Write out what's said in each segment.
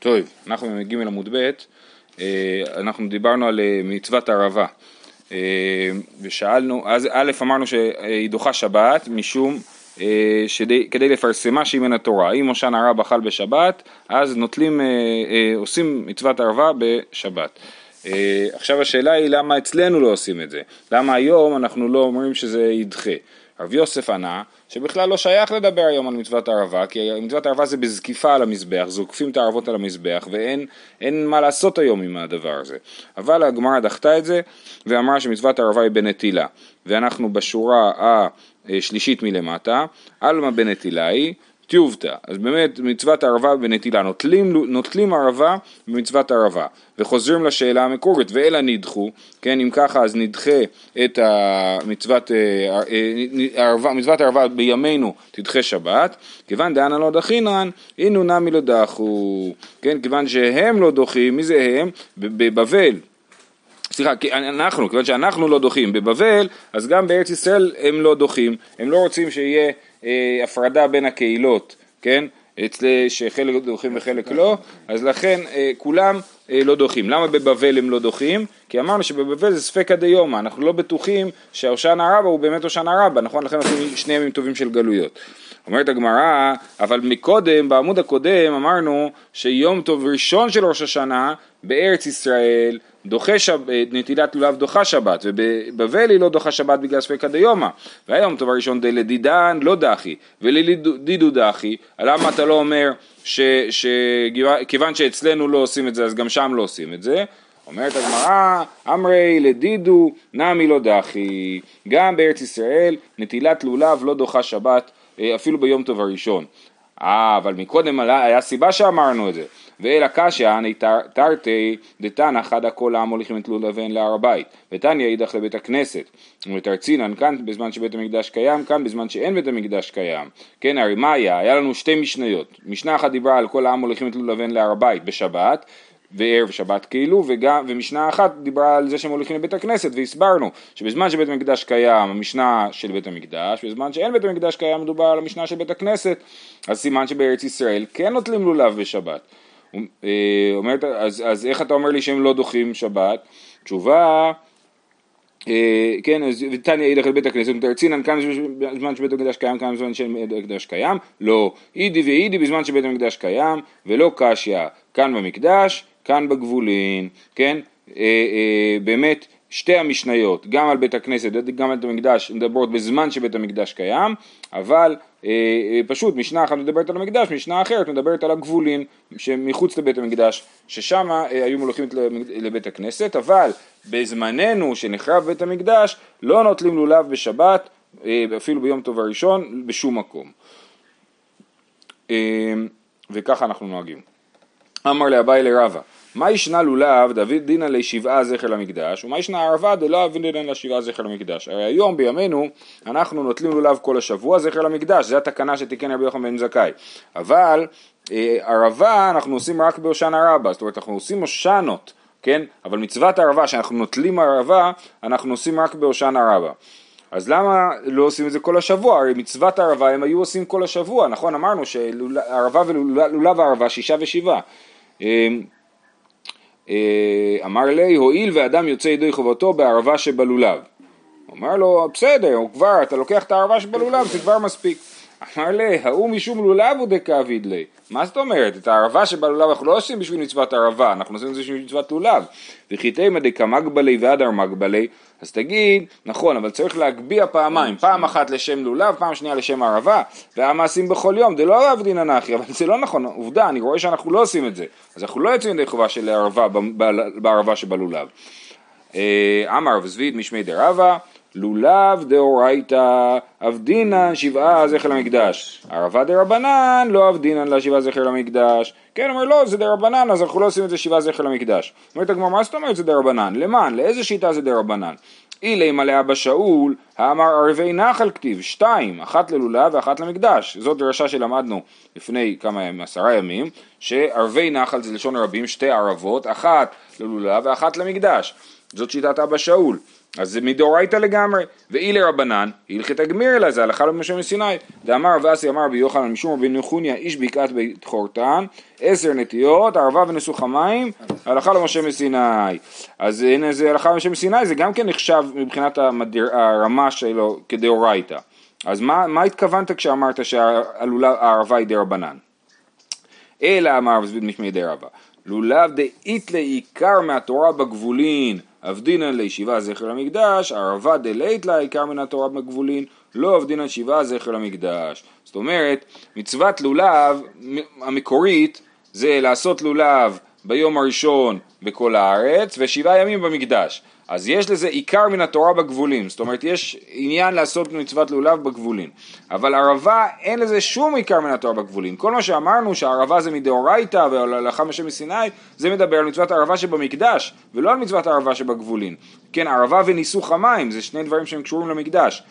טוב, אנחנו במ"ג עמוד ב', אה, אנחנו דיברנו על אה, מצוות ערבה אה, ושאלנו, אז א' אמרנו שהיא דוחה שבת משום שדי, כדי לפרסמה שהיא מן התורה, אם מושן הרבה חל בשבת אז נוטלים, עושים מצוות ערבה בשבת. עכשיו השאלה היא למה אצלנו לא עושים את זה, למה היום אנחנו לא אומרים שזה ידחה. רב יוסף ענה שבכלל לא שייך לדבר היום על מצוות הערבה, כי מצוות הערבה זה בזקיפה על המזבח, זוקפים את הערבות על המזבח, ואין מה לעשות היום עם הדבר הזה. אבל הגמרא דחתה את זה, ואמרה שמצוות הערבה היא בנטילה, ואנחנו בשורה השלישית מלמטה, עלמא בנטילה היא טיובתא, אז באמת מצוות ערבה בנטילה, נוטלים, נוטלים ערבה במצוות ערבה, וחוזרים לשאלה המקורית, ואלה נדחו, כן, אם ככה אז נדחה את המצוות אה, אה, ערבה בימינו תדחה שבת, כיוון דאנה לא דחינן, אינו נמי לא דחו, כן, כיוון שהם לא דוחים, מי זה הם? בבבל סליחה, אנחנו, כיוון שאנחנו לא דוחים בבבל, אז גם בארץ ישראל הם לא דוחים, הם לא רוצים שיהיה הפרדה בין הקהילות, כן? אצלי שחלק דוחים וחלק לא, אז לכן אה, כולם אה, לא דוחים. למה בבבל הם לא דוחים? כי אמרנו שבבבל זה ספקא דיומא, אנחנו לא בטוחים שהושענא רבא הוא באמת הושענא רבא, נכון? לכן עושים שני ימים טובים של גלויות. אומרת הגמרא, אבל מקודם, בעמוד הקודם אמרנו שיום טוב ראשון של ראש השנה בארץ ישראל דוחה שבת, נטילת לולב דוחה שבת, ובבבל היא לא דוחה שבת בגלל ספקא דיומא, והיום טוב הראשון דלדידן לא דחי, ולדידו דחי, למה אתה לא אומר שכיוון שאצלנו לא עושים את זה אז גם שם לא עושים את זה? אומרת הגמרא, אמרי לדידו נמי לא דחי, גם בארץ ישראל נטילת לולב לא דוחה שבת אה, אפילו ביום טוב הראשון. אה, אבל מקודם היה סיבה שאמרנו את זה. ואלא קשיא תרתי דתנא חדא כל העם הולכים את לולבן להר הבית ותניא אידך לבית הכנסת ותרצינן כאן בזמן שבית המקדש קיים כאן בזמן שאין בית המקדש קיים כן הרי מה היה? היה לנו שתי משניות משנה אחת דיברה על כל העם הולכים את לולבן להר הבית בשבת וערב שבת כאילו, וגם, ומשנה אחת דיברה על זה שהם הולכים לבית הכנסת, והסברנו שבזמן שבית המקדש קיים, המשנה של בית המקדש, ובזמן שאין בית המקדש קיים, מדובר על המשנה של בית הכנסת, אז סימן שבארץ ישראל כן נוטלים לולב בשבת. אה, אומרת, אז, אז איך אתה אומר לי שהם לא דוחים שבת? תשובה, אה, כן, אז ותניא ילך לבית הכנסת, ותרצינן כמה זמן שבית המקדש קיים, כמה זמן שבית המקדש קיים, לא, אידי ואידי בזמן שבית המקדש קיים, ולא קשיא, כאן במקדש, כאן בגבולין, כן, אה, אה, באמת שתי המשניות, גם על בית הכנסת, גם על בית המקדש, מדברות בזמן שבית המקדש קיים, אבל אה, אה, פשוט משנה אחת מדברת על המקדש, משנה אחרת מדברת על הגבולין שמחוץ לבית המקדש, ששם אה, היו מולכים לבית הכנסת, אבל בזמננו שנחרב בית המקדש לא נוטלים לולב בשבת, אה, אפילו ביום טוב הראשון, בשום מקום. אה, וככה אנחנו נוהגים. אמר לאביי לרבה מה ישנה לולב דוד דינא לשבעה זכר למקדש, ומה ישנה ערבה דלא דינא לשבעה זכר למקדש. הרי היום בימינו אנחנו נוטלים לולב כל השבוע זכר למקדש, זו התקנה שתיקן רבי יוחנן בן זכאי. אבל אה, ערבה אנחנו עושים רק בהושענא רבה, זאת אומרת אנחנו עושים הושענות, כן? אבל מצוות ערבה שאנחנו נוטלים ערבה, אנחנו עושים רק בהושענא רבה. אז למה לא עושים את זה כל השבוע? הרי מצוות ערבה הם היו עושים כל השבוע, נכון? אמרנו שערבה ולולב הערבה שישה ושבעה. אה, אמר לי, הואיל ואדם יוצא ידי חובתו בערבה שבלולב. אמר לו, בסדר, הוא כבר, אתה לוקח את הערבה שבלולב, זה כבר מספיק. אמר לי, ההוא משום לולב הוא דקאביד לי. מה זאת אומרת? את הערבה שבלולב אנחנו לא עושים בשביל מצוות ערבה, אנחנו עושים את זה בשביל מצוות לולב. וכי תימא דקמגבלי ואדר מגבלי, אז תגיד, נכון, אבל צריך להגביה פעמיים, פעם אחת לשם לולב, פעם שנייה לשם ערבה, והמעשים בכל יום, זה לא אהב דין אנכי, אבל זה לא נכון, עובדה, אני רואה שאנחנו לא עושים את זה, אז אנחנו לא יוצאים ידי חובה של ערבה בערבה שבלולב. אה, אמר וזביד משמי דרבה, לולב דאורייתא אבדינן שבעה זכר למקדש, ערבה דרבנן לא אבדינן לה שבעה זכר למקדש, כן אומר לא זה דרבנן אז אנחנו לא עושים את זה שבעה זכר למקדש, אומרת הגמרא מה זאת אומרת זה דרבנן, למען, לאיזה שיטה זה דרבנן, אילי מלא אבא שאול, האמר ערבי נחל כתיב, שתיים, אחת ללולב ואחת למקדש. זאת דרשה שלמדנו לפני כמה ימים, עשרה ימים, שערבי נחל זה לשון רבים, שתי ערבות, אחת ללולב ואחת למקדש. זאת שיטת אבא שאול. אז זה מדאורייתא לגמרי, ואילי רבנן, הלכת הגמיר אלא זה הלכה למשה מסיני, דאמר רב אסי אמר רבי יוחנן משום רבי נחוניה איש בקעת בית חורתן, עשר נטיות, ערבה ונסוך המים, הלכה למשה מסיני. אז הנה זה הלכה למשה מסיני, זה גם כן נחשב מבחינת המדיר, הרמה שלו כדאורייתא. אז מה, מה התכוונת כשאמרת שהערבה היא דרבנן? אלא אמר משמי דרבה, לולב דאית לעיקר מהתורה בגבולין, אבדינן לישיבה זכר למקדש, ערבה דלית לה עיקר מן התורה בגבולין, לא אבדינן שיבה זכר למקדש. זאת אומרת, מצוות לולב המקורית זה לעשות לולב ביום הראשון בכל הארץ ושבעה ימים במקדש. אז יש לזה עיקר מן התורה בגבולים, זאת אומרת יש עניין לעשות מצוות לולב בגבולים, אבל ערבה אין לזה שום עיקר מן התורה בגבולים, כל מה שאמרנו שהערבה זה מדאורייתא והלכה משם מסיני, זה מדבר על מצוות הערבה שבמקדש, ולא על מצוות הערבה שבגבולים, כן ערבה וניסוך המים זה שני דברים שהם קשורים למקדש,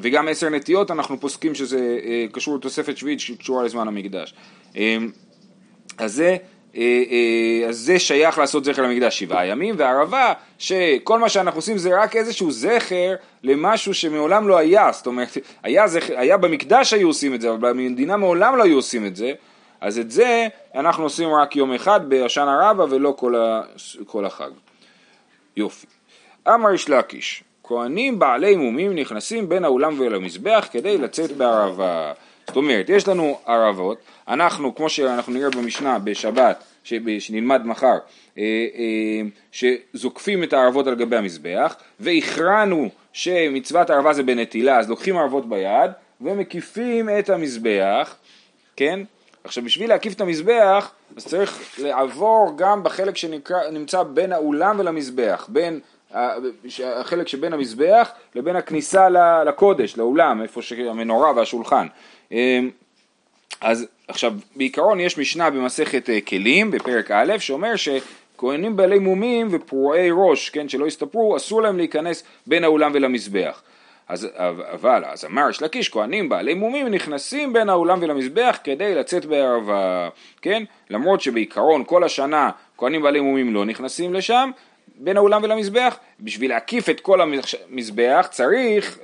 וגם עשר נטיות אנחנו פוסקים שזה אה, קשור לתוספת שביעית שקשורה לזמן המקדש, אה, אז זה אז זה שייך לעשות זכר למקדש שבעה ימים, והערבה, שכל מה שאנחנו עושים זה רק איזשהו זכר למשהו שמעולם לא היה, זאת אומרת, היה, זכר, היה במקדש היו עושים את זה, אבל במדינה מעולם לא היו עושים את זה, אז את זה אנחנו עושים רק יום אחד בהשנה רבה ולא כל, ה, כל החג. יופי. אמר יש לקיש, כהנים בעלי מומים נכנסים בין האולם ולמזבח כדי לצאת בערבה. זאת אומרת, יש לנו ערבות, אנחנו, כמו שאנחנו נראה במשנה בשבת, שנלמד מחר, אה, אה, שזוקפים את הערבות על גבי המזבח, והכרענו שמצוות הערבה זה בנטילה, אז לוקחים ערבות ביד, ומקיפים את המזבח, כן? עכשיו בשביל להקיף את המזבח, אז צריך לעבור גם בחלק שנמצא בין האולם ולמזבח, בין החלק שבין המזבח לבין הכניסה לקודש, לאולם, איפה שהמנורה והשולחן. אמ, אז עכשיו, בעיקרון יש משנה במסכת אה, כלים, בפרק א', שאומר שכהנים בעלי מומים ופרועי ראש, כן, שלא הסתפרו, אסור להם להיכנס בין האולם ולמזבח. אז, אבל, אז אמר יש לקיש, כהנים בעלי מומים נכנסים בין האולם ולמזבח כדי לצאת בערבה, כן? למרות שבעיקרון כל השנה כהנים בעלי מומים לא נכנסים לשם, בין האולם ולמזבח, בשביל להקיף את כל המזבח צריך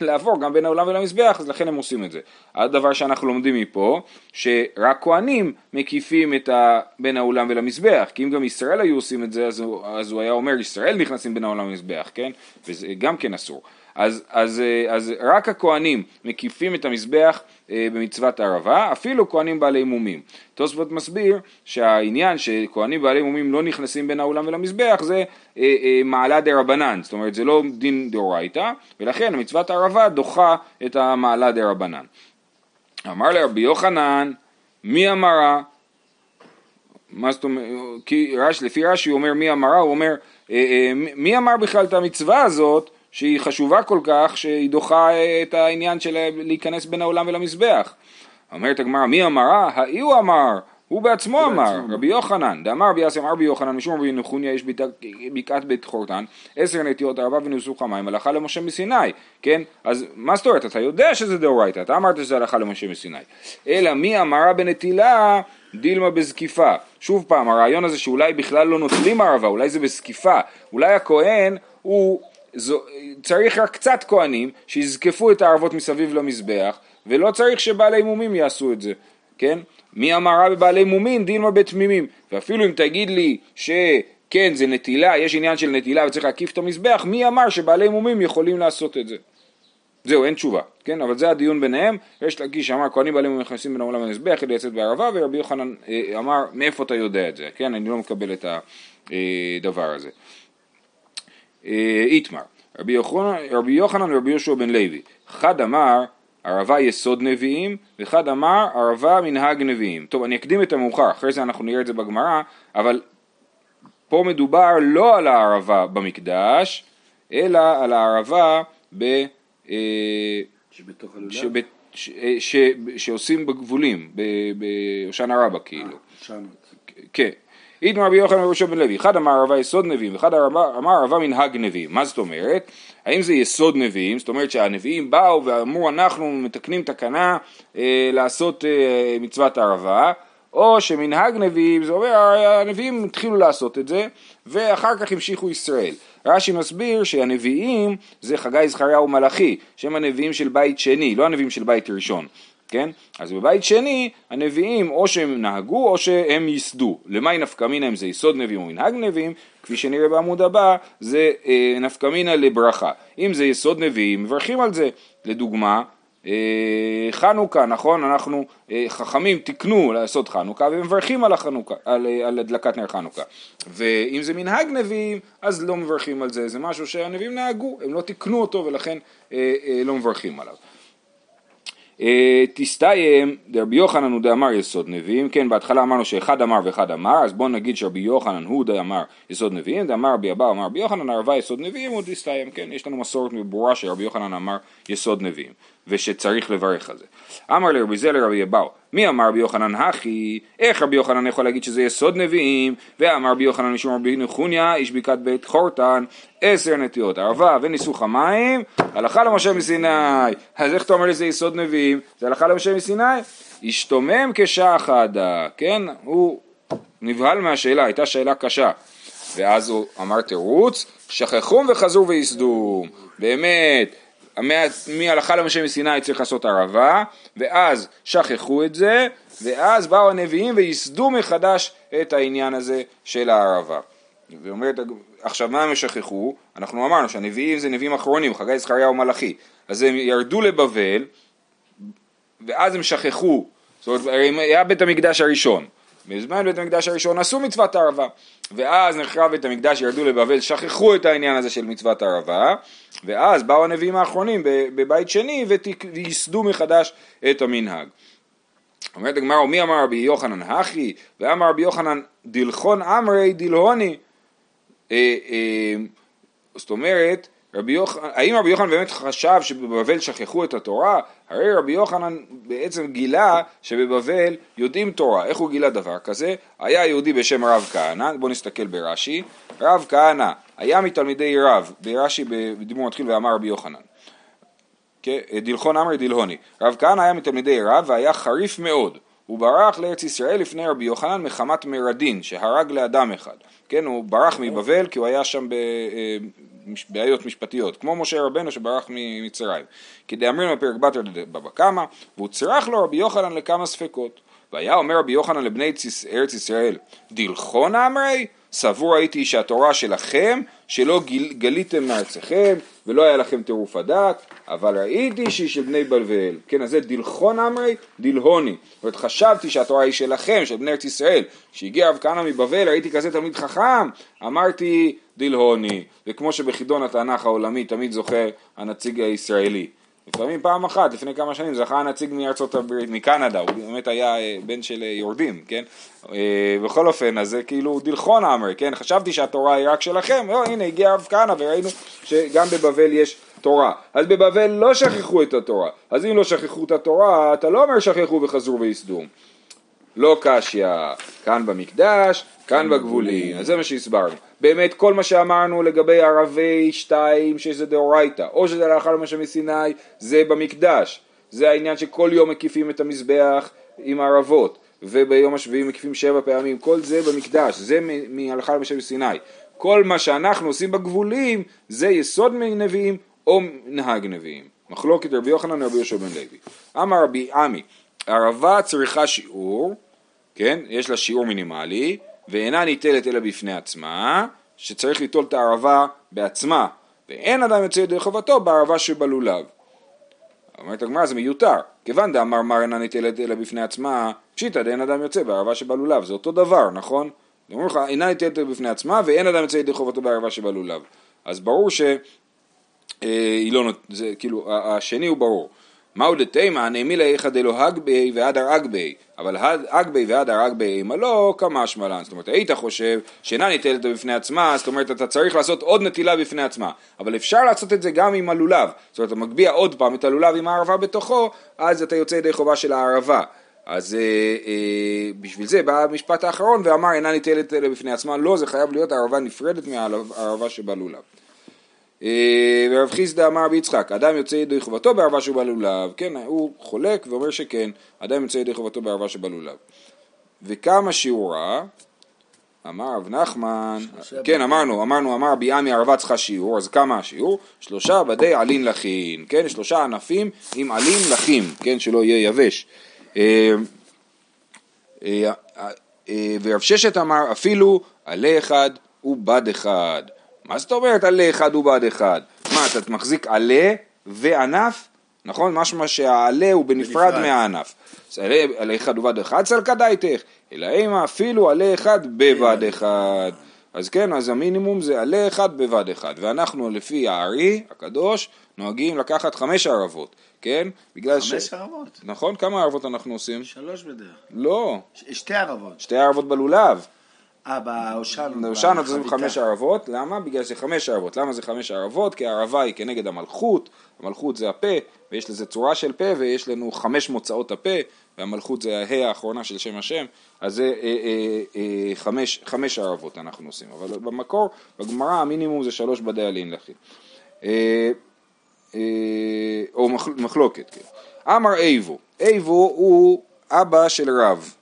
לעבור גם בין האולם ולמזבח, אז לכן הם עושים את זה. הדבר שאנחנו לומדים מפה, שרק כהנים מקיפים את ה... בין האולם ולמזבח, כי אם גם ישראל היו עושים את זה, אז הוא, אז הוא היה אומר ישראל נכנסים בין האולם ולמזבח, כן? וזה גם כן אסור. אז, אז, אז רק הכהנים מקיפים את המזבח אה, במצוות ערבה, אפילו כהנים בעלי מומים. תוספות מסביר שהעניין שכהנים בעלי מומים לא נכנסים בין האולם ולמזבח זה אה, אה, מעלה דה רבנן, זאת אומרת זה לא דין דאורייתא, ולכן מצוות ערבה דוחה את המעלה דה רבנן. אמר לרבי יוחנן, מי אמרה? מה זאת אומרת, כי רש, לפי רש"י הוא אומר מי אמרה, הוא אומר מי אמר בכלל את המצווה הזאת שהיא חשובה כל כך שהיא דוחה את העניין של להיכנס בין העולם ולמזבח. אומרת הגמרא מי אמרה? האי הוא אמר הוא בעצמו אמר, רבי יוחנן, דאמר רבי יאסי אמר רבי יוחנן, משום רבי נחוניה יש בקעת בית חורתן, עשר נטיות ארבע ונוסוך המים, הלכה למשה מסיני, כן? אז מה זאת אומרת? אתה יודע שזה דאורייתא, אתה אמרת שזה הלכה למשה מסיני. אלא מי אמרה בנטילה, דילמה בזקיפה. שוב פעם, הרעיון הזה שאולי בכלל לא נוטלים ערבה, אולי זה בזקיפה, אולי הכהן הוא זו, צריך רק קצת כהנים שיזקפו את הערבות מסביב למזבח ולא צריך שבעלי מומים יעשו את זה, כן? מי אמרה בבעלי מומים דילמה בתמימים ואפילו אם תגיד לי שכן זה נטילה, יש עניין של נטילה וצריך להקיף את המזבח, מי אמר שבעלי מומים יכולים לעשות את זה? זהו, אין תשובה, כן? אבל זה הדיון ביניהם, יש להגיש שאמר כהנים בעלי מומים נכנסים בין העולם למזבח כדי לצאת בערבה ורבי יוחנן אה, אמר מאיפה אתה יודע את זה, כן? אני לא מקבל את הדבר אה, הזה. אה, איתמר, רבי יוחנן ורבי יהושע בן לוי, אחד אמר ערבה יסוד נביאים, ואחד אמר ערבה מנהג נביאים. טוב, אני אקדים את המאוחר, אחרי זה אנחנו נראה את זה בגמרא, אבל פה מדובר לא על הערבה במקדש, אלא על הערבה ב... אה, שבתוך הלולב? שבית, ש, אה, ש, שעושים בגבולים, בהושענא רבה כאילו. כן. איתמר רבי יוחנן וראשו בן לוי, אחד אמר ערבה יסוד נביאים ואחד אמר ערבה מנהג נביאים, מה זאת אומרת? האם זה יסוד נביאים, זאת אומרת שהנביאים באו ואמרו אנחנו מתקנים תקנה אה, לעשות אה, מצוות ערבה, או שמנהג נביאים, זה אומר הנביאים התחילו לעשות את זה ואחר כך המשיכו ישראל. רש"י מסביר שהנביאים זה חגי זכריהו ומלאכי, שהם הנביאים של בית שני, לא הנביאים של בית ראשון. כן? אז בבית שני הנביאים או שהם נהגו או שהם ייסדו. למאי נפקא מינה אם זה יסוד נביאים או מנהג נביאים, כפי שנראה בעמוד הבא, זה אה, נפקא מינה לברכה. אם זה יסוד נביאים, מברכים על זה. לדוגמה, אה, חנוכה, נכון? אנחנו, אה, חכמים תיקנו לעשות חנוכה ומברכים על, החנוכה, על, אה, על הדלקת נר חנוכה. ואם זה מנהג נביאים, אז לא מברכים על זה, זה משהו שהנביאים נהגו, הם לא תיקנו אותו ולכן אה, אה, לא מברכים עליו. אה, תסתיים, דרבי יוחנן הוא דאמר יסוד נביאים, כן בהתחלה אמרנו שאחד אמר ואחד אמר, אז בואו נגיד שרבי יוחנן הוא דאמר יסוד נביאים, דאמר רבי אבא אמר רבי יוחנן ערבה יסוד נביאים, הוא תסתיים, כן, יש לנו מסורת ברורה שרבי יוחנן אמר יסוד נביאים. ושצריך לברך על זה. אמר לרבי זה לרבי אבאו, מי אמר רבי יוחנן הכי, איך רבי יוחנן יכול להגיד שזה יסוד נביאים, ואמר רבי יוחנן משום רבי נחוניה, איש בקעת בית חורטן, עשר נטיות ערבה וניסוך המים, הלכה למשה מסיני. אז איך אתה אומר לזה יסוד נביאים? זה הלכה למשה מסיני? השתומם כשחדה, כן? הוא נבהל מהשאלה, הייתה שאלה קשה. ואז הוא אמר תירוץ, שכחום וחזרו וייסדו. באמת, מהלכה למשה מסיני צריך לעשות ערבה, ואז שכחו את זה, ואז באו הנביאים וייסדו מחדש את העניין הזה של הערבה. ואומרת, עכשיו מה הם שכחו? אנחנו אמרנו שהנביאים זה נביאים אחרונים, חגי זכריה ומלאכי, אז הם ירדו לבבל, ואז הם שכחו, זאת אומרת, היה בית המקדש הראשון, בזמן בית המקדש הראשון עשו מצוות הערבה ואז נחרב בית המקדש ירדו לבבל שכחו את העניין הזה של מצוות הערבה ואז באו הנביאים האחרונים בבית שני וייסדו מחדש את המנהג. אומרת הגמרא ומי אמר רבי יוחנן הכי ואמר רבי יוחנן דלחון אמרי דלהוני אה, אה, זאת אומרת רבי יוחנן, האם רבי יוחנן באמת חשב שבבבל שכחו את התורה? הרי רבי יוחנן בעצם גילה שבבבל יודעים תורה. איך הוא גילה דבר כזה? היה יהודי בשם רב כהנא, בואו נסתכל ברש"י. רב כהנא היה מתלמידי רב, ברש"י בדיבור מתחיל ואמר רבי יוחנן. כן, דלחון אמרי דלהוני. רב כהנא היה מתלמידי רב והיה חריף מאוד. הוא ברח לארץ ישראל לפני רבי יוחנן מחמת מרדין שהרג לאדם אחד. כן, הוא ברח מבבל כי הוא היה שם אה, בעיות משפטיות, כמו משה רבנו שברח ממצרים. כי דאמרים בפרק בתר בבא קמא, והוא צירח לו רבי יוחנן לכמה ספקות. והיה אומר רבי יוחנן לבני ארץ ישראל, דלחון אמרי? סבור הייתי שהתורה שלכם, שלא גל, גליתם מארציכם, ולא היה לכם טירוף הדעת, אבל ראיתי שהיא של בני בלבל. כן, אז זה דלחון אמרי, דלהוני. זאת אומרת, חשבתי שהתורה היא שלכם, של בני ארץ ישראל. כשהגיע רב כהנא מבבל, ראיתי כזה תלמיד חכם, אמרתי דלהוני. וכמו שבחידון התנ"ך העולמי תמיד זוכה הנציג הישראלי. לפעמים פעם אחת, לפני כמה שנים, זכה הנציג מארצות הברית, מקנדה, הוא באמת היה אה, בן של אה, יורדים, כן? אה, בכל אופן, אז זה כאילו דלחון אמר, כן? חשבתי שהתורה היא רק שלכם, לא, הנה הגיע הרב כהנא וראינו שגם בבבל יש תורה. אז בבבל לא שכחו את התורה. אז אם לא שכחו את התורה, אתה לא אומר שכחו וחזרו וייסדו. לא קשיא, כאן במקדש, כאן בגבולים, אז זה מה שהסברנו. באמת כל מה שאמרנו לגבי ערבי שתיים שזה דאורייתא, או שזה לאחר למשה מסיני, זה במקדש. זה העניין שכל יום מקיפים את המזבח עם ערבות, וביום השביעי מקיפים שבע פעמים, כל זה במקדש, זה מהלכה למשה מסיני. כל מה שאנחנו עושים בגבולים זה יסוד מנביאים או נהג נביאים. מחלוקת רבי יוחנן ורבי יהושע בן לוי. אמר רבי עמי, ערבה צריכה שיעור, כן, יש לה שיעור מינימלי, ואינה ניטלת אלא בפני עצמה, שצריך ליטול את הערבה בעצמה, ואין אדם יוצא ידי חובתו בערבה שבלולב. אומרת הגמרא זה מיותר, כיוון דאמר מר אינה ניטלת אלא בפני עצמה, פשיטא דאין אדם יוצא בערבה שבלולב, זה אותו דבר, נכון? אומרים לך אינה ניטלת בפני עצמה ואין אדם יוצא ידי חובתו בערבה שבלולב. אז ברור ש... אה, לא, זה כאילו, השני הוא ברור. מהו דתימה נעמילה איכא דלא הגבי והדר אגבי, אבל אגבי והדר אגבי אימה לא כמשמע לן, זאת אומרת היית חושב שאינה ניטלת בפני עצמה, זאת אומרת אתה צריך לעשות עוד נטילה בפני עצמה, אבל אפשר לעשות את זה גם עם הלולב, זאת אומרת אתה מגביה עוד פעם את הלולב עם הערבה בתוכו, אז אתה יוצא ידי חובה של הערבה. אז אה, אה, בשביל זה בא המשפט האחרון ואמר אינה ניטלת בפני עצמה, לא זה חייב להיות ערבה נפרדת מהערבה שבלולב. אה, ורב חיסדא אמר רבי יצחק, אדם יוצא ידי חובתו בערבה שבלולב, כן, הוא חולק ואומר שכן, אדם יוצא ידי חובתו בערבה שבלולב. וכמה שיעורה? אמר רב נחמן, כן. אמרנו, אמרנו, אמר רבי עמי ערבה צריכה שיעור, אז כמה השיעור? שלושה בדי עלין לחין, כן, שלושה ענפים עם עלין לחים, כן, שלא יהיה יבש. אה, אה, ורב ששת אמר אפילו עלה אחד ובד אחד. מה זאת אומרת עלה אחד ובד אחד? מה, אתה מחזיק עלה וענף? נכון? משמע שהעלה הוא בנפרד בנפרד. מהענף. אז עלה אחד ובד אחד צלקא דייתך, אלא אימה אפילו עלה אחד בבד אחד. אז כן, אז המינימום זה עלה אחד בבד אחד, ואנחנו לפי הארי הקדוש נוהגים לקחת חמש ערבות, כן? בגלל ש... חמש ערבות. נכון? כמה ערבות אנחנו עושים? שלוש בדרך. לא, ש- שתי ערבות. שתי ערבות בלולב. אה, בהושענו. בהושענו עושים בחביתה. חמש ערבות, למה? בגלל שזה חמש ערבות. למה זה חמש ערבות? כי הערבה היא כנגד המלכות, המלכות זה הפה, ויש לזה צורה של פה, ויש לנו חמש מוצאות הפה, והמלכות זה ההא האחרונה של שם השם, אז זה אה, אה, אה, חמש, חמש ערבות אנחנו עושים. אבל במקור, בגמרא המינימום זה שלוש בדי עלין לכי. אה, אה, או מחל- מחלוקת, כאילו. אמר איבו, איבו הוא אבא של רב.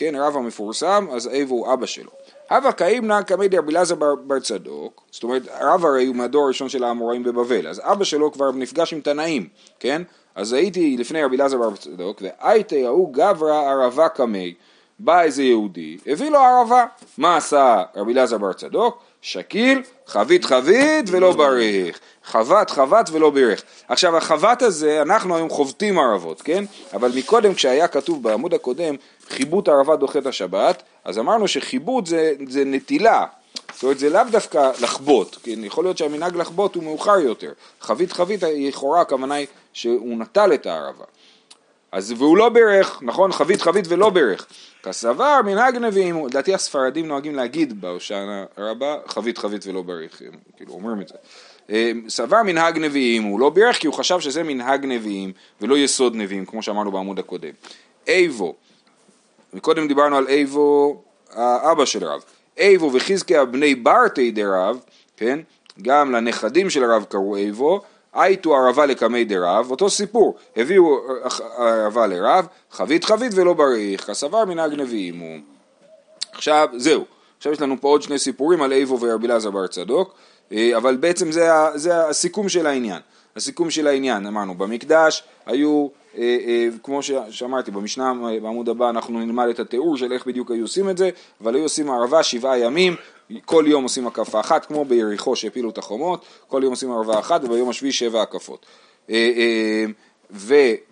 כן, רב המפורסם, אז איבו הוא אבא שלו. הווה קאימנא קמי דרבי אלעזר בר, צדוק, זאת אומרת, רב הרי הוא מהדור הראשון של האמוראים בבבל, אז אבא שלו כבר נפגש עם תנאים, כן? אז הייתי לפני רבי אלעזר בר צדוק, והייתי ההוא גברא ערבה קמי, בא איזה יהודי, הביא לו ערבה, מה עשה רבי אלעזר בר צדוק? שקיל, חבית חבית ולא ברך, חבט חבט ולא בירך. עכשיו החבט הזה, אנחנו היום חובטים ערבות, כן? אבל מקודם כשהיה כתוב בעמוד הקודם, חיבוט ערבה דוחה את השבת, אז אמרנו שחיבוט זה, זה נטילה, זאת אומרת זה לאו דווקא לחבוט, כן? יכול להיות שהמנהג לחבוט הוא מאוחר יותר. חבית חבית לכאורה הכוונה היא שהוא נטל את הערבה. אז והוא לא בירך, נכון? חבית חבית ולא בירך. כסבר מנהג נביאים, לדעתי הספרדים נוהגים להגיד בהושענא רבה חבית חבית ולא בירך, הם כאילו אומרים את זה. אה, סבר מנהג נביאים, הוא לא בירך כי הוא חשב שזה מנהג נביאים ולא יסוד נביאים, כמו שאמרנו בעמוד הקודם. איבו, מקודם דיברנו על איבו, האבא של רב. איבו וחזקיה בני ברטי דרב, כן? גם לנכדים של הרב קראו איבו, הייתו ערבה לקמי דרב, אותו סיפור, הביאו ערבה לרב, חבית חבית ולא בריך, כסבר מנהג נביאים הוא. עכשיו, זהו. עכשיו יש לנו פה עוד שני סיפורים על איבו ורבי אלעזר בר צדוק, אה, אבל בעצם זה, זה הסיכום של העניין. הסיכום של העניין, אמרנו, במקדש היו, אה, אה, כמו שאמרתי, במשנה אה, בעמוד הבא אנחנו נלמד את התיאור של איך בדיוק היו עושים את זה, אבל היו עושים ערבה שבעה ימים, כל יום עושים הקפה אחת, כמו ביריחו שהפילו את החומות, כל יום עושים ערבה אחת וביום השביעי שבע הקפות. אה, אה,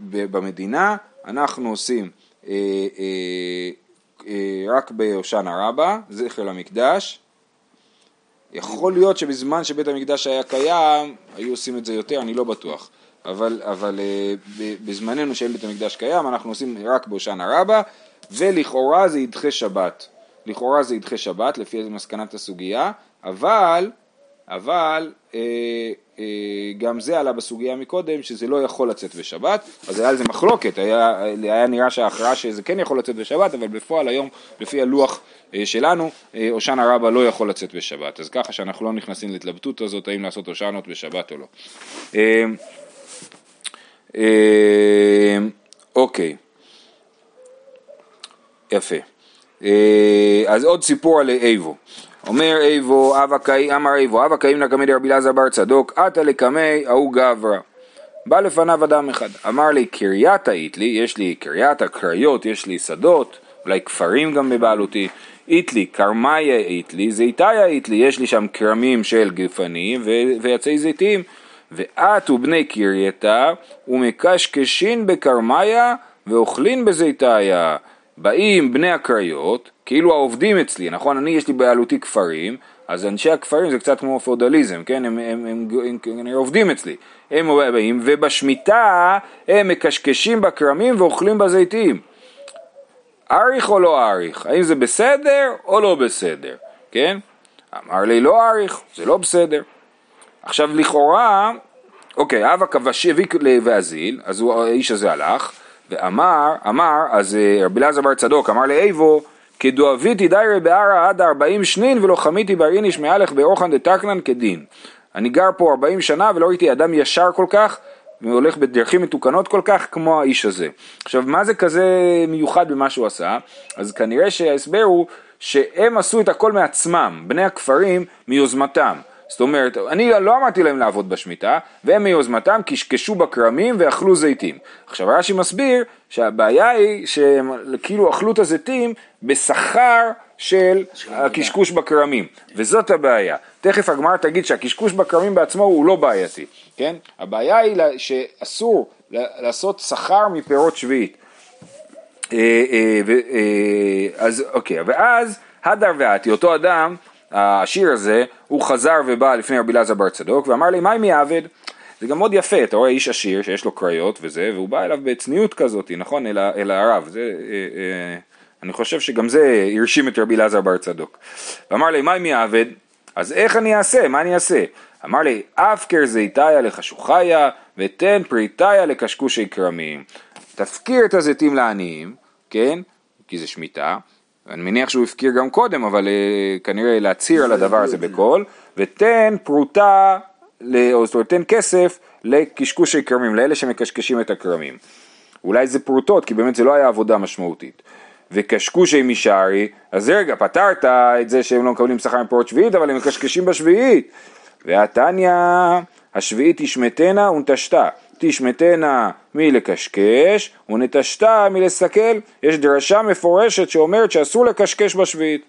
ובמדינה אנחנו עושים אה, רק בהושענא רבה, זכר למקדש. יכול להיות שבזמן שבית המקדש היה קיים, היו עושים את זה יותר, אני לא בטוח. אבל, אבל בזמננו שאין בית המקדש קיים, אנחנו עושים רק בהושענא רבה, ולכאורה זה ידחה שבת. לכאורה זה ידחה שבת, לפי מסקנת הסוגיה, אבל, אבל אה, אה, גם זה עלה בסוגיה מקודם, שזה לא יכול לצאת בשבת, אז היה על זה מחלוקת, היה, היה נראה שההכרעה שזה כן יכול לצאת בשבת, אבל בפועל היום, לפי הלוח אה, שלנו, אה, הושענא רבה לא יכול לצאת בשבת, אז ככה שאנחנו לא נכנסים להתלבטות הזאת, האם לעשות הושענות בשבת או לא. אה, אה, אוקיי, יפה. אה, אז עוד סיפור על איבו. אומר איבו, אבא קאי, אמר איבו, אבא קאים נקמי דרבי אלעזר בר צדוק, עתה לקמי ההוא גברא. בא לפניו אדם אחד, אמר לי, קרייתה אית לי, יש לי קרייתה, קריות, יש לי שדות, אולי כפרים גם בבעלותי, אית לי, קרמיה אית לי, זיתיה אית לי, יש לי שם כרמים של גפנים ו- ועצי זיתים, ואת ובני קרייתה, ומקשקשין בקרמיה, ואוכלין בזיתיה. באים בני הקריות, כאילו העובדים אצלי, נכון? אני יש לי בעלותי כפרים, אז אנשי הכפרים זה קצת כמו פאודליזם, כן? הם, הם, הם, הם, הם, הם עובדים אצלי. הם באים, ובשמיטה הם מקשקשים בכרמים ואוכלים בזיתים. אריך או לא אריך? האם זה בסדר או לא בסדר? כן? אמר לי לא אריך, זה לא בסדר. עכשיו לכאורה, אוקיי, אבא כבש הביא ואזיל, אז הוא, האיש הזה הלך, ואמר, אמר, אז אה, רבי אלעזר בר צדוק אמר לאיבו, כדואביתי דיירי בערה עד ארבעים שנין ולא חמיתי באריניש מהלך באורחן דתקנן כדין. אני גר פה ארבעים שנה ולא ראיתי אדם ישר כל כך והולך בדרכים מתוקנות כל כך כמו האיש הזה. עכשיו מה זה כזה מיוחד במה שהוא עשה? אז כנראה שההסבר הוא שהם עשו את הכל מעצמם, בני הכפרים מיוזמתם. זאת אומרת, אני לא אמרתי להם לעבוד בשמיטה, והם מיוזמתם קשקשו בכרמים ואכלו זיתים. עכשיו רש"י מסביר שהבעיה היא שהם כאילו אכלו את הזיתים בשכר של הקשקוש בכרמים, וזאת הבעיה. תכף הגמרא תגיד שהקשקוש בכרמים בעצמו הוא לא בעייתי, כן? הבעיה היא שאסור לעשות שכר מפירות שביעית. אה, אה, אה, אז אוקיי, ואז הדר ועתי, אותו אדם העשיר הזה, הוא חזר ובא לפני רבי אלעזר בר צדוק ואמר לי, מה אם יעבד? זה גם מאוד יפה, אתה רואה איש עשיר שיש לו קריות וזה, והוא בא אליו בצניעות כזאת, נכון, אל, אל הרב, זה, אה, אה, אני חושב שגם זה הרשים את רבי אלעזר בר צדוק. ואמר לי, מה אם יעבד? אז איך אני אעשה? מה אני אעשה? אמר לי, אפקר זיתיה לחשוכיה ותן פריטיה לקשקושי כרמים. תפקיר את הזיתים לעניים, כן? כי זה שמיטה, אני מניח שהוא הפקיר גם קודם, אבל uh, כנראה להצהיר על הדבר הזה בקול, ותן פרוטה, או זאת אומרת, תן כסף לקשקושי כרמים, לאלה שמקשקשים את הכרמים. אולי זה פרוטות, כי באמת זה לא היה עבודה משמעותית. וקשקושי משערי, אז רגע, פתרת את זה שהם לא מקבלים שכר מפירות שביעית, אבל הם מקשקשים בשביעית. והתניא, השביעית תשמטנה ונטשתה. תשמטנה מלקשקש ונטשתה מלסכל. יש דרשה מפורשת שאומרת שאסור לקשקש בשביעית.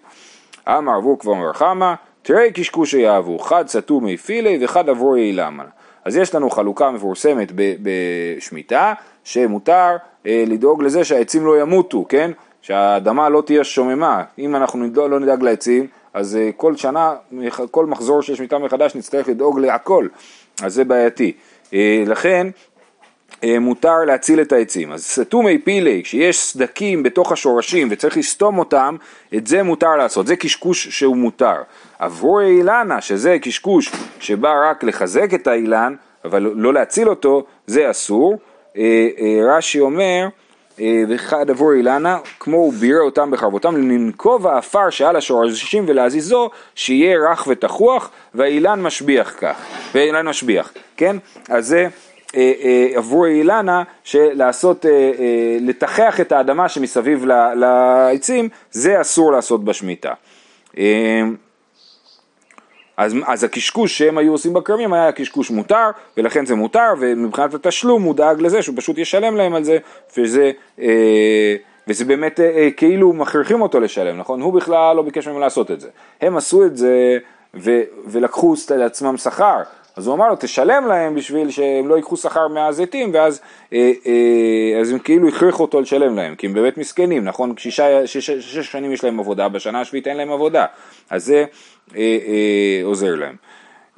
אמר עבור כבר מרחמה, תראי קשקושי יאהבו, חד סתום מי פילי וחד עבור אילמה. אז יש לנו חלוקה מפורסמת בשמיטה, שמותר אה, לדאוג לזה שהעצים לא ימותו, כן? שהאדמה לא תהיה שוממה. אם אנחנו לא נדאג לעצים, אז אה, כל שנה, כל מחזור של שמיטה מחדש נצטרך לדאוג להכל, אז זה בעייתי. אה, לכן אה, מותר להציל את העצים. אז סתומי פילי, כשיש סדקים בתוך השורשים וצריך לסתום אותם, את זה מותר לעשות, זה קשקוש שהוא מותר. עבורי אילנה, שזה קשקוש שבא רק לחזק את האילן, אבל לא להציל אותו, זה אסור. רש"י אומר, וחד עבור אילנה, כמו הוא בירה אותם בחרבותם, לנקוב האפר שעל השורשים ולהזיזו, שיהיה רך ותחוח, והאילן משביח כך, והאילן משביח, כן? אז זה אה, אה, עבור אילנה, שלעשות, אה, לתחח את האדמה שמסביב לעצים, זה אסור לעשות בשמיטה. אז, אז הקשקוש שהם היו עושים בכרמים היה קשקוש מותר, ולכן זה מותר, ומבחינת התשלום הוא דאג לזה שהוא פשוט ישלם להם על זה, וזה, אה, וזה באמת אה, אה, כאילו מכריחים אותו לשלם, נכון? הוא בכלל לא ביקש מהם לעשות את זה. הם עשו את זה ו, ולקחו לעצמם שכר, אז הוא אמר לו תשלם להם בשביל שהם לא ייקחו שכר מהזיתים ואז אה, אה, אז הם כאילו הכריחו אותו לשלם להם כי הם באמת מסכנים נכון שש, שש, שנים יש להם עבודה בשנה השביעית אין להם עבודה אז זה עוזר להם.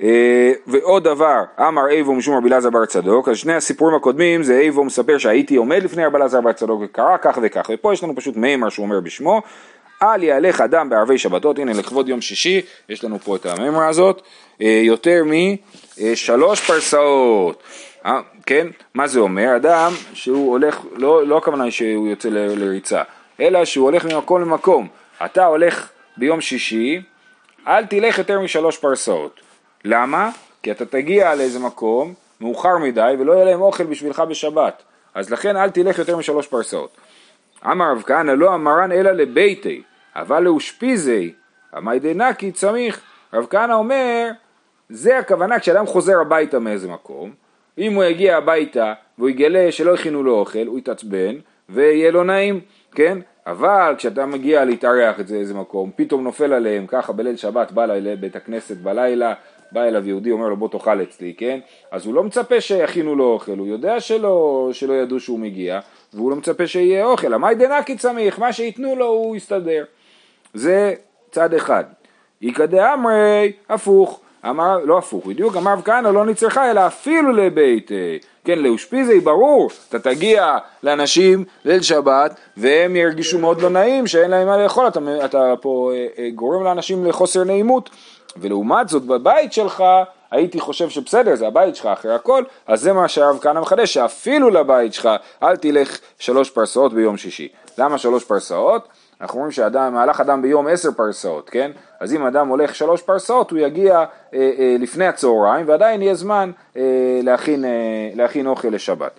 אה, ועוד דבר, אמר איבו משום רבי אלעזר בר צדוק, אז שני הסיפורים הקודמים זה איבו מספר שהייתי עומד לפני רבי אלעזר בר צדוק וקרה כך וכך, ופה יש לנו פשוט מימר שהוא אומר בשמו, אל יהלך אדם בערבי שבתות, הנה לכבוד יום שישי, יש לנו פה את המימרה הזאת, יותר משלוש פרסאות, כן? מה זה אומר? אדם שהוא הולך, לא, לא הכוונה שהוא יוצא לריצה, אלא שהוא הולך ממקום למקום, אתה הולך ביום שישי, אל תלך יותר משלוש פרסאות. למה? כי אתה תגיע לאיזה מקום מאוחר מדי ולא יהיה להם אוכל בשבילך בשבת. אז לכן אל תלך יותר משלוש פרסאות. אמר רב כהנא לא אמרן אלא לביתי, אבל לאושפיזי, עמי דנקי צמיך. רב כהנא אומר, זה הכוונה כשאדם חוזר הביתה מאיזה מקום, אם הוא יגיע הביתה והוא יגלה שלא הכינו לו אוכל, הוא יתעצבן ויהיה לו נעים, כן? אבל כשאתה מגיע להתארח את זה איזה מקום, פתאום נופל עליהם ככה בליל שבת, בא לבית הכנסת בלילה, בא אליו יהודי, אומר לו בוא תאכל אצלי, כן? אז הוא לא מצפה שיכינו לו אוכל, הוא יודע שלא, שלא ידעו שהוא מגיע, והוא לא מצפה שיהיה אוכל, המאי דנקי צמיח, מה שייתנו לו הוא יסתדר. זה צד אחד. איכא דאמרי, הפוך. אמר, לא הפוך, בדיוק אמר כהנא לא נצרכה אלא אפילו לבית, כן, לאושפיזי ברור, אתה תגיע לאנשים ליל שבת והם ירגישו מאוד לא נעים שאין להם מה לאכול, אתה, אתה פה אה, אה, גורם לאנשים לחוסר נעימות, ולעומת זאת בבית שלך הייתי חושב שבסדר, זה הבית שלך אחרי הכל, אז זה מה שהרב כהנא מחדש, שאפילו לבית שלך אל תלך שלוש פרסאות ביום שישי. למה שלוש פרסאות? אנחנו אומרים שאדם, מהלך אדם ביום עשר פרסאות, כן? אז אם אדם הולך שלוש פרסאות, הוא יגיע אה, אה, לפני הצהריים, ועדיין יהיה זמן אה, להכין, אה, להכין אוכל לשבת.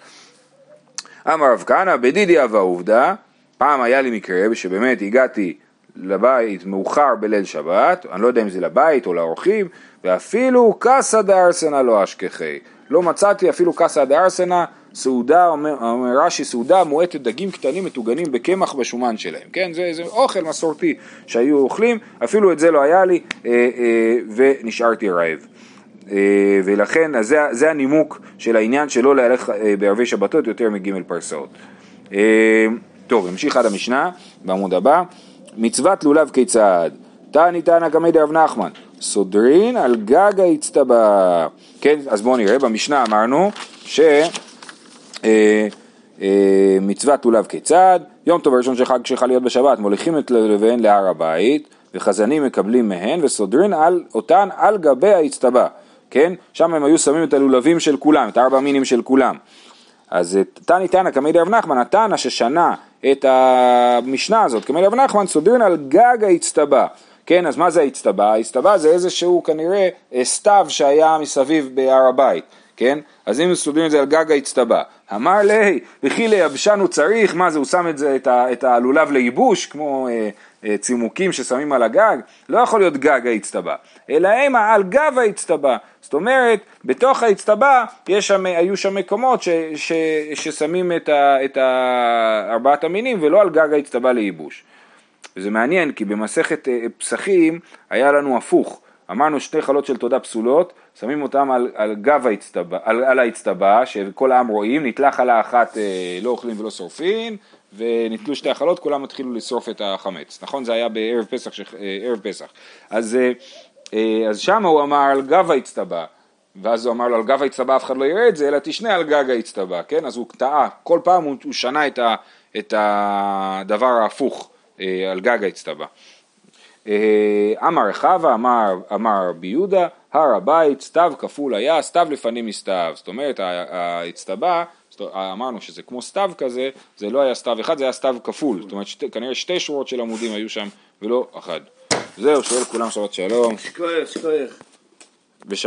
אמר רב כהנא, בדידי אבה עובדה, פעם היה לי מקרה שבאמת הגעתי לבית מאוחר בליל שבת, אני לא יודע אם זה לבית או לאורחים, ואפילו קסא דארסנא לא אשכחי. לא מצאתי אפילו קסא דארסנא, סעודה, אומר, אומר רש"י, סעודה מועטת דגים קטנים מטוגנים בקמח בשומן שלהם, כן? זה, זה אוכל מסורתי שהיו אוכלים, אפילו את זה לא היה לי, אה, אה, ונשארתי רעב. אה, ולכן, אז זה, זה הנימוק של העניין שלא להלך אה, בערבי שבתות יותר מג' פרסאות. אה, טוב, נמשיך עד המשנה, בעמוד הבא. מצוות לולב כיצד? תעני תנא קמי דרב נחמן, סודרין על גג האצטבע. כן, אז בואו נראה, במשנה אמרנו ש... אה, אה, מצוות לולב כיצד? יום טוב הראשון של חג שחל להיות בשבת, מוליכים את לבן להר הבית, וחזנים מקבלים מהן, וסודרין על, אותן על גבי האצטבע. כן? שם הם היו שמים את הלולבים של כולם, את הארבע מינים של כולם. אז תני תנא קמי דרב נחמן, התנא ששנה את המשנה הזאת, קמי דרב נחמן, סודרין על גג האצטבע. כן, אז מה זה האצטבע? האצטבע זה איזשהו כנראה אה, סתיו שהיה מסביב בהר הבית, כן? אז אם סודרים את זה על גג האצטבע, אמר לי, וכי ליבשן הוא צריך, מה זה, הוא שם את, זה, את, ה, את הלולב לייבוש, כמו אה, אה, צימוקים ששמים על הגג? לא יכול להיות גג האצטבע, אלא המה על גב האצטבע. זאת אומרת, בתוך האצטבע שם, היו שם מקומות ש, ש, ששמים את, ה, את ה, ארבעת המינים ולא על גג האצטבע לייבוש. וזה מעניין כי במסכת אה, פסחים היה לנו הפוך, אמרנו שתי חלות של תודה פסולות, שמים אותם על, על גב האצטבע, על, על האצטבע, שכל העם רואים, נתלה חלה אחת אה, לא אוכלים ולא שורפים, ונתלו שתי החלות, כולם התחילו לשרוף את החמץ, נכון? זה היה בערב פסח, ש... אה, ערב פסח. אז, אה, אה, אז שם הוא אמר על גב האצטבע, ואז הוא אמר לו על גב האצטבע אף אחד לא יראה את זה, אלא תשנה על גג האצטבע, כן? אז הוא טעה, כל פעם הוא, הוא שנה את, ה, את הדבר ההפוך אה, על גג האצטבע. אה, אמר חווה, אמר, אמר רבי יהודה, הר הבית, סתיו כפול היה, סתיו לפנים מסתיו. זאת אומרת, האצטבע, אמרנו שזה כמו סתיו כזה, זה לא היה סתיו אחד, זה היה סתיו כפול. זאת אומרת, שתי, כנראה שתי שורות של עמודים היו שם, ולא אחד. זהו, שואל כולם שבת שלום. שכוח, שכוח.